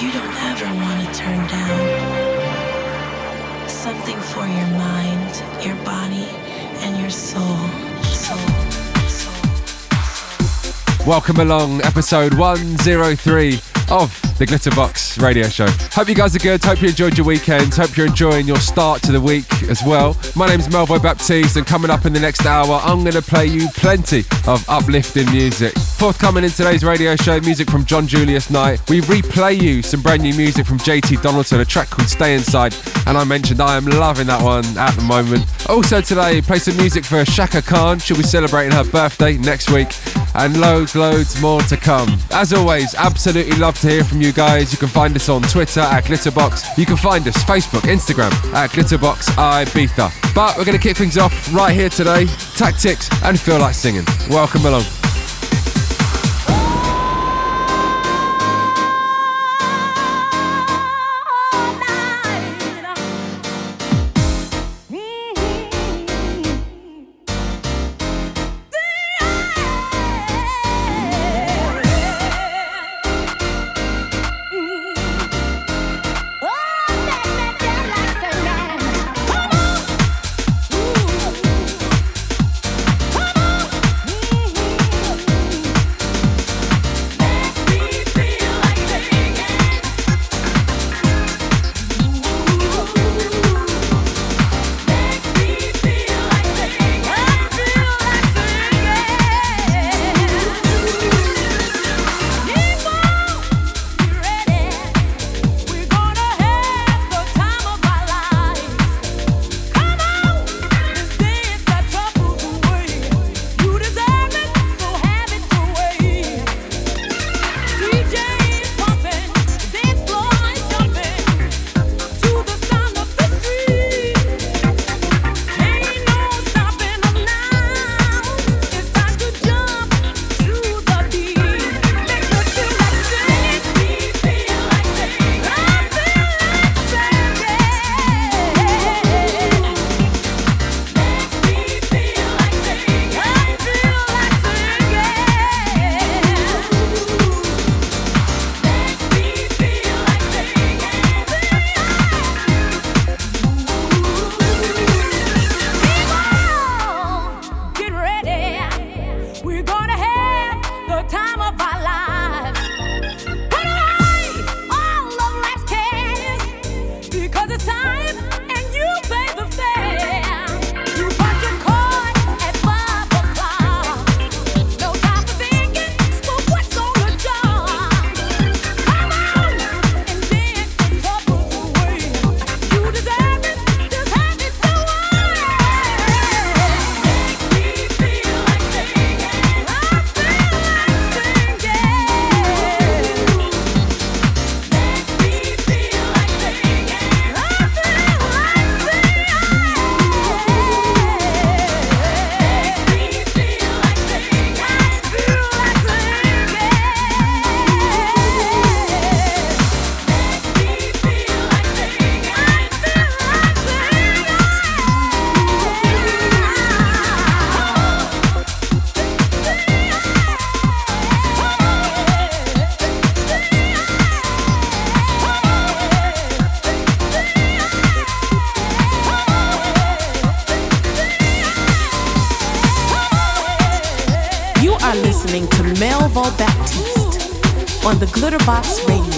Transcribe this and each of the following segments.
you don't ever want to turn down. Something for your mind, your body, and your soul. Soul. Welcome along, episode 103 of the Glitterbox radio show. Hope you guys are good. Hope you enjoyed your weekend. Hope you're enjoying your start to the week as well. My name is Melvo Baptiste, and coming up in the next hour, I'm going to play you plenty of uplifting music. Forthcoming in today's radio show, music from John Julius Knight. We replay you some brand new music from JT Donaldson, a track called Stay Inside, and I mentioned I am loving that one at the moment. Also today, play some music for Chaka Khan. She'll be celebrating her birthday next week, and loads, loads more to come. As always, absolutely love to hear from you guys. You can find us on Twitter at Glitterbox. You can find us Facebook, Instagram at Glitterbox Ibiza. But we're going to kick things off right here today. Tactics and Feel Like Singing. Welcome along. Glitterbox Radio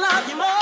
Yeah,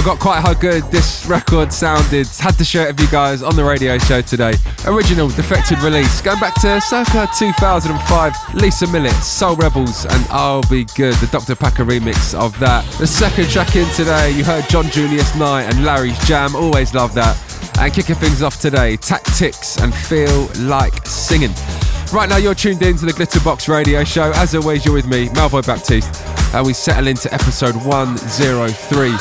forgot quite how good this record sounded. Had to share it with you guys on the radio show today. Original defected release, going back to circa 2005. Lisa Millett, Soul Rebels, and I'll Be Good, the Dr. Packer remix of that. The second track in today, you heard John Julius Knight and Larry's Jam. Always love that. And kicking things off today, Tactics and Feel Like Singing. Right now, you're tuned in to the Glitterbox Radio Show. As always, you're with me, Melvo Baptiste, and we settle into episode 103.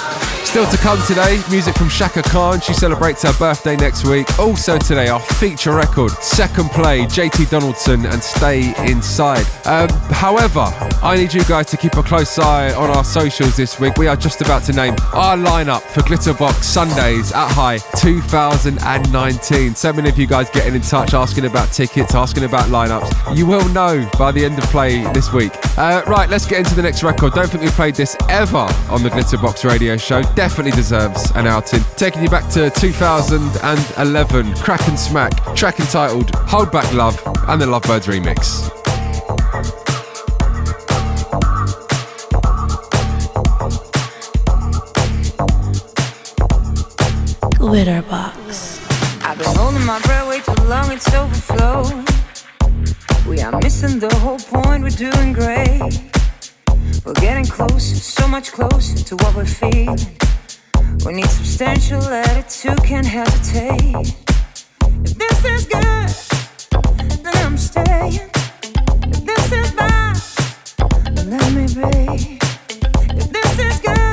Still to come today, music from Chaka Khan. She celebrates her birthday next week. Also today, our feature record, second play, JT Donaldson and Stay Inside. Um, however, I need you guys to keep a close eye on our socials this week. We are just about to name our lineup for Glitterbox Sundays at High 2019. So many of you guys getting in touch, asking about tickets, asking about lineups. You will know by the end of play this week. Uh, right, let's get into the next record. Don't think we've played this ever on the Glitterbox radio show definitely deserves an outing. Taking you back to 2011, Crack and Smack, track entitled Hold Back Love and the Lovebirds remix. Glitterbox. I've been holding my breath way too long, it's overflowed. We are missing the whole point, we're doing great. We're getting close, so much closer to what we're feeling. We need substantial attitude, can't hesitate. If this is good, then I'm staying. If this is bad, let me be. If this is good,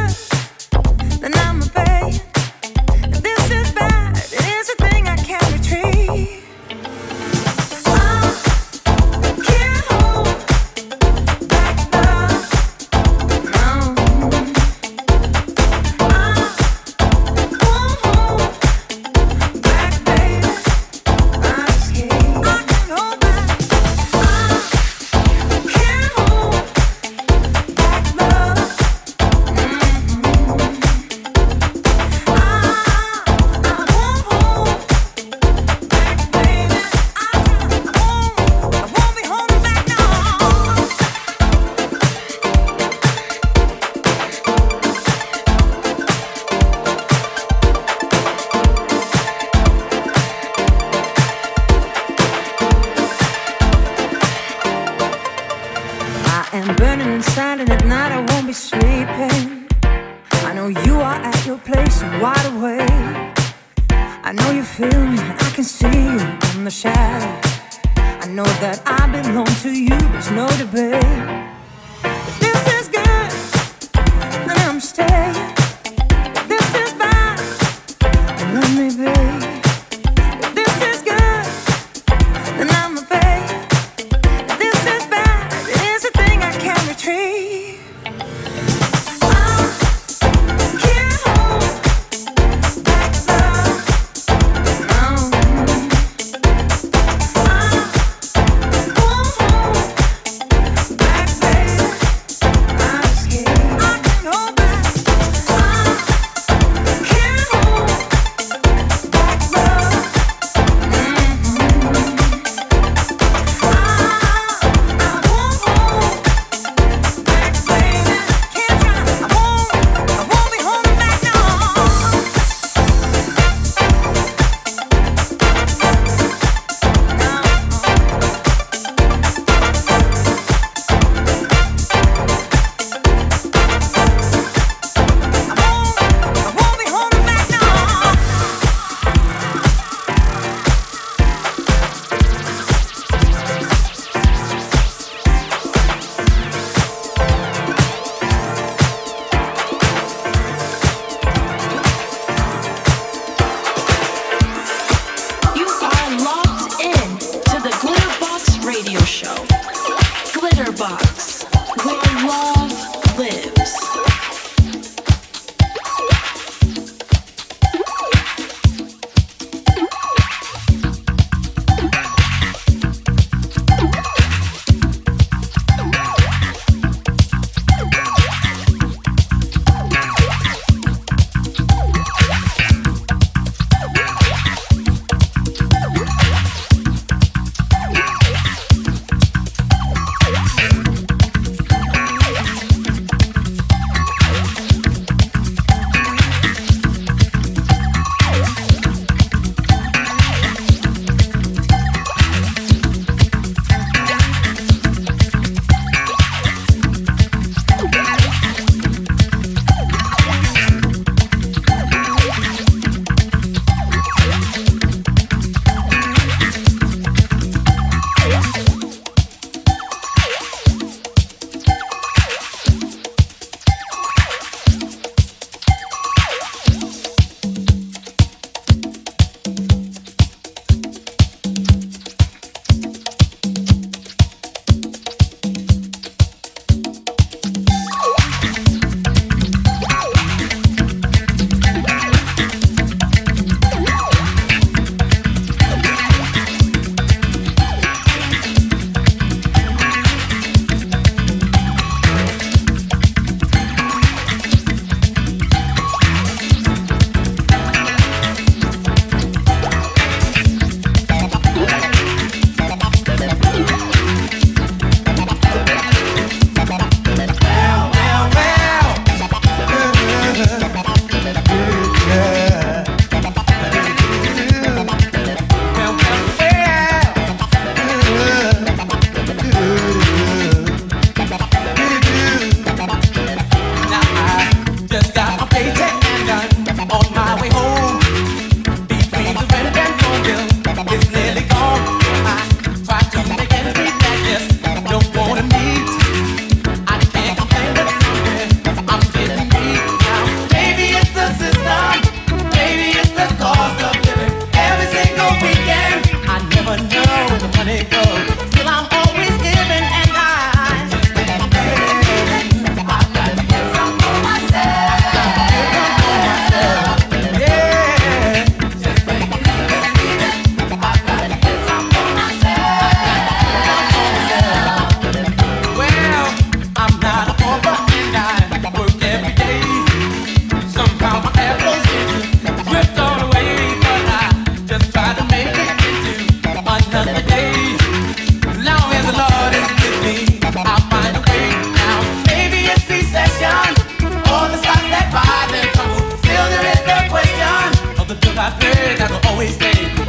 always stay.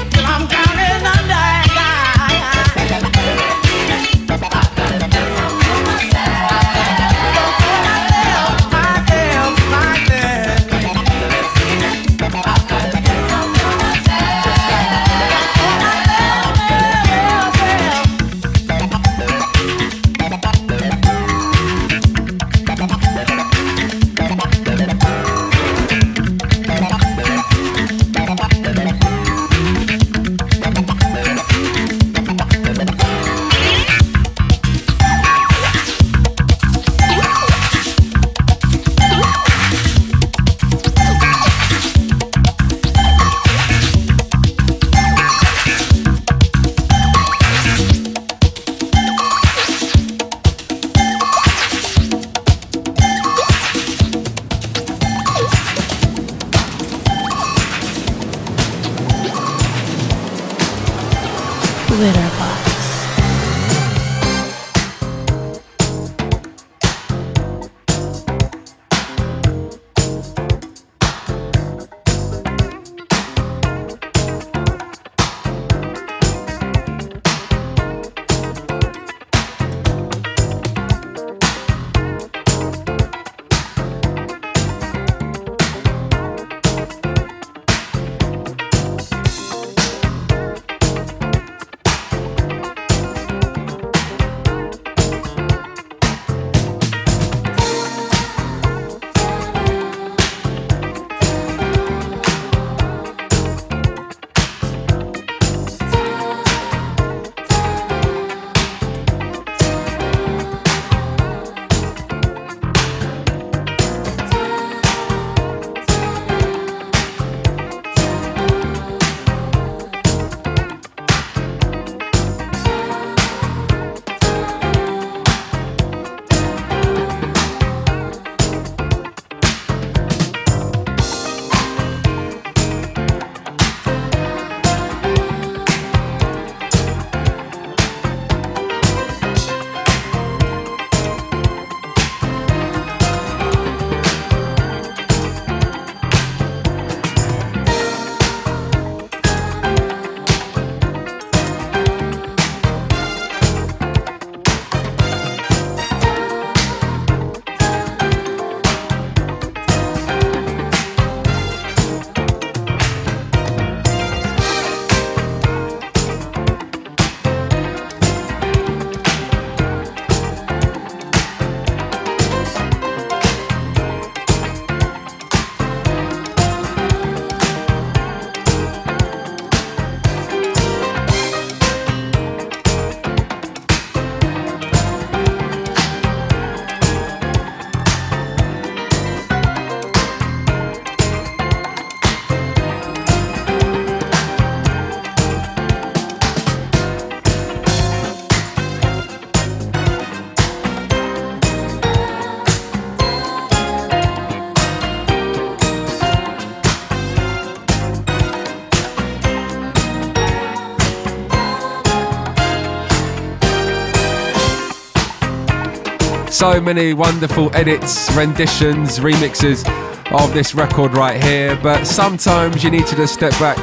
So many wonderful edits, renditions, remixes of this record right here, but sometimes you need to just step back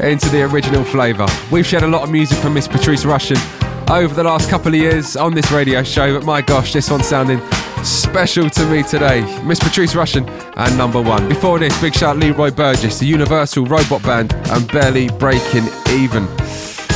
into the original flavour. We've shared a lot of music from Miss Patrice Rushen over the last couple of years on this radio show, but my gosh, this one's sounding special to me today. Miss Patrice Rushen and number one. Before this, big shout Leroy Burgess, the Universal Robot Band, and Barely Breaking Even.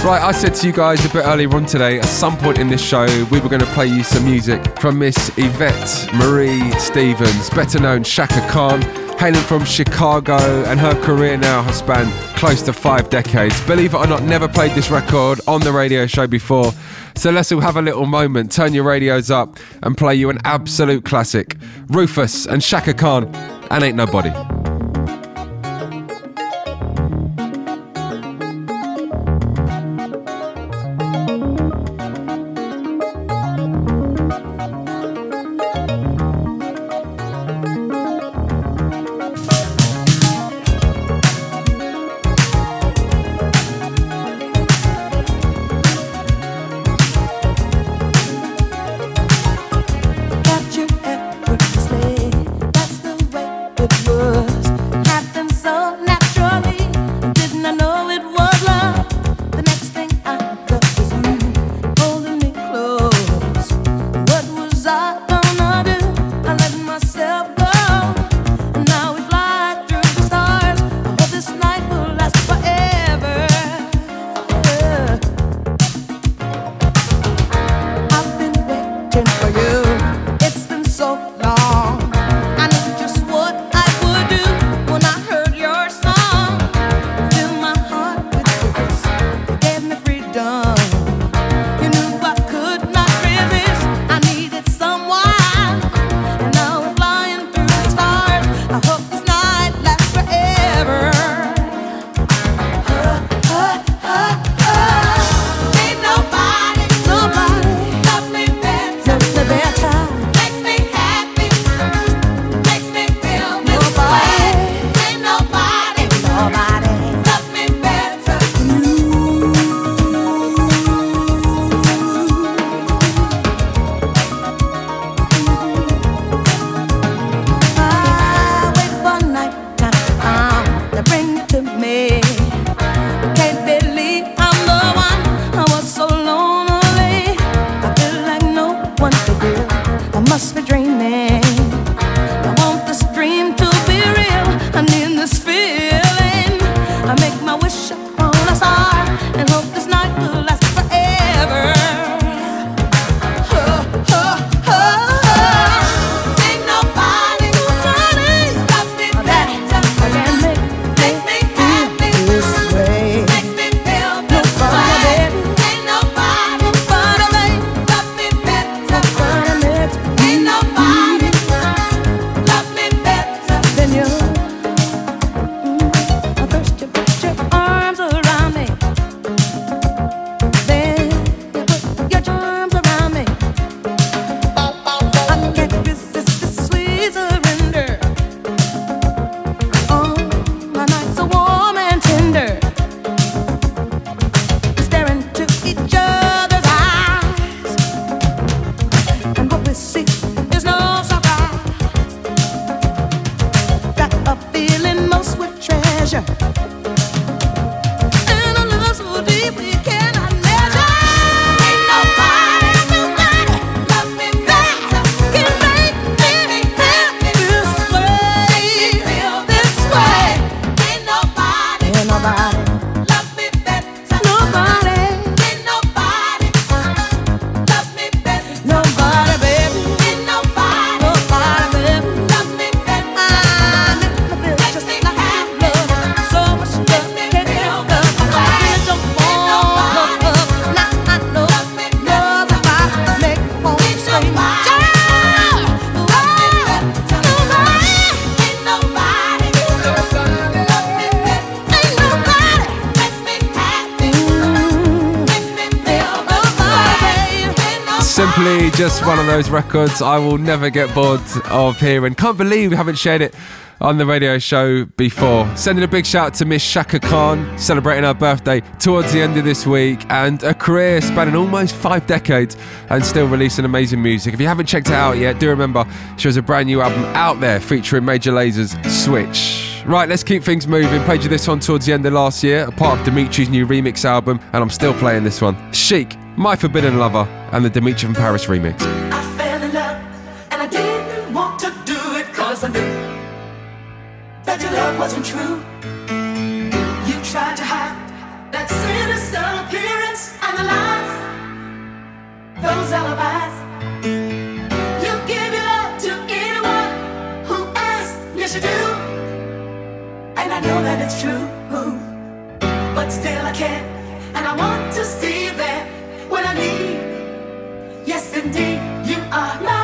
Right, I said to you guys a bit earlier on today, at some point in this show, we were going to play you some music from Miss Yvette Marie Stevens, better known Chaka Khan, hailing from Chicago, and her career now has spanned close to five decades. Believe it or not, never played this record on the radio show before. So let's all have a little moment, turn your radios up, and play you an absolute classic Rufus and Chaka Khan, and Ain't Nobody. One of those records I will never get bored of hearing. Can't believe we haven't shared it on the radio show before. Sending a big shout to Miss Chaka Khan, celebrating her birthday towards the end of this week, and a career spanning almost five decades and still releasing amazing music. If you haven't checked it out yet, do remember she has a brand new album out there featuring Major Lazer's Switch. Right, let's keep things moving. Played you this one towards the end of last year, a part of Dimitri's new remix album, and I'm still playing this one. Chic, My Forbidden Lover, and the Dimitri from Paris remix. That your love wasn't true. You tried to hide that sinister appearance and the lies, those alibis. You give your love to anyone who asks, yes you do. And I know that it's true, but still I can't, and I want to see you there when I need. Yes, indeed, you are my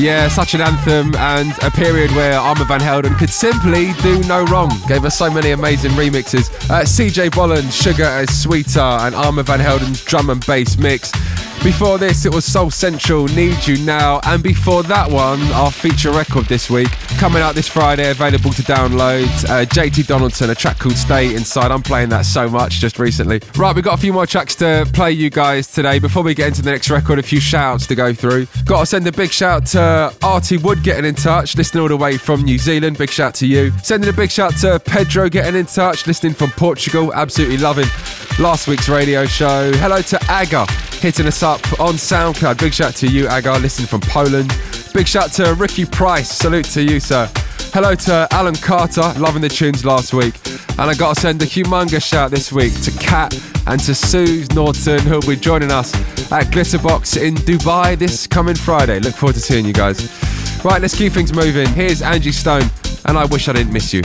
Yeah, such an anthem and a period where Armand Van Helden could simply do no wrong. Gave us so many amazing remixes. Uh, CJ Bolland, Sugar is Sweeter, and Armand Van Helden's drum and bass mix. Before this, it was Soul Central, Need You Now, and before that one, our feature record this week, coming out this Friday, available to download. Uh, JT Donaldson, a track called Stay Inside. I'm playing that so much just recently. Right, we've got a few more tracks to play you guys today. Before we get into the next record, a few shouts to go through. Got to send a big shout to Artie Wood getting in touch, listening all the way from New Zealand. Big shout to you. Sending a big shout to Pedro getting in touch, listening from Portugal. Absolutely loving last week's radio show. Hello to Aga hitting us up on SoundCloud. Big shout to you, Agar, listening from Poland. Big shout to Ricky Price. Salute to you, sir. Hello to Alan Carter, loving the tunes last week. And I got to send a humongous shout this week to Kat and to Sue Norton, who'll be joining us at Glitterbox in Dubai this coming Friday. Look forward to seeing you guys. Right, let's keep things moving. Here's Angie Stone, and I wish I didn't miss you.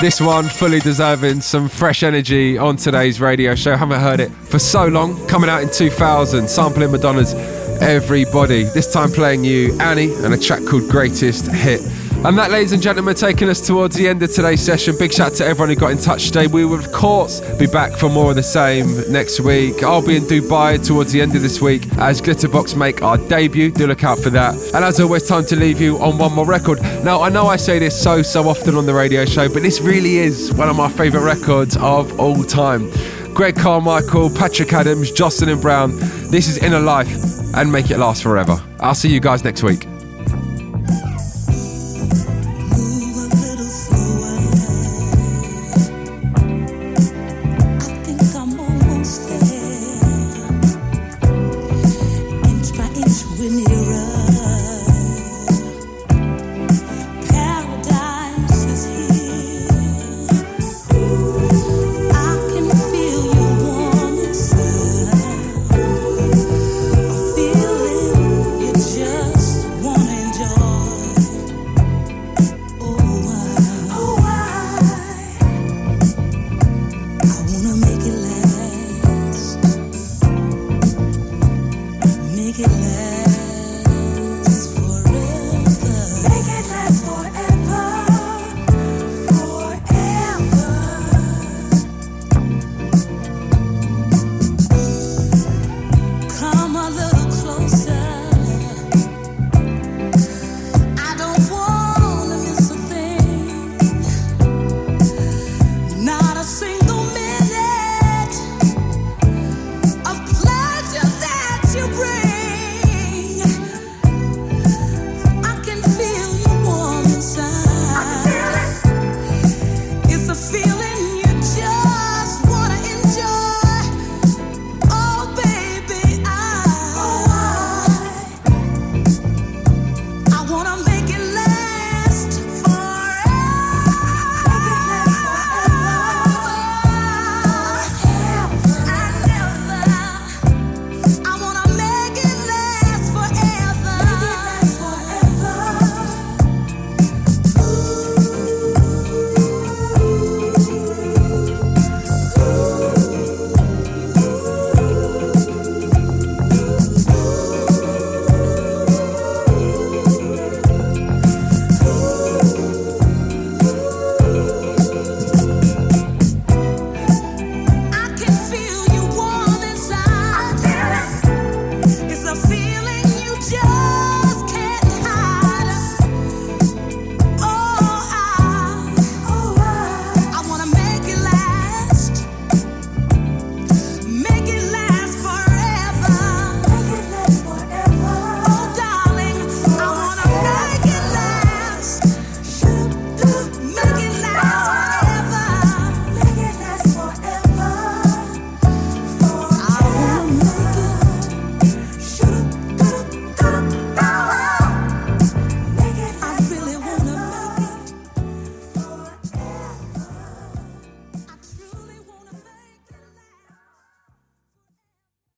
This one fully deserving some fresh energy on today's radio show. Haven't heard it for so long. Coming out in 2000, sampling Madonna's Everybody. This time playing you Annie and a track called Greatest Hit. And that, ladies and gentlemen, taking us towards the end of today's session. Big shout out to everyone who got in touch today. We will, of course, be back for more of the same next week. I'll be in Dubai towards the end of this week as Glitterbox make our debut. Do look out for that. And as always, time to leave you on one more record. Now, I know I say this so, so often on the radio show, but this really is one of my favourite records of all time. Greg Carmichael, Patrick Adams, Jocelyn Brown. This is Inner Life and make it last forever. I'll see you guys next week.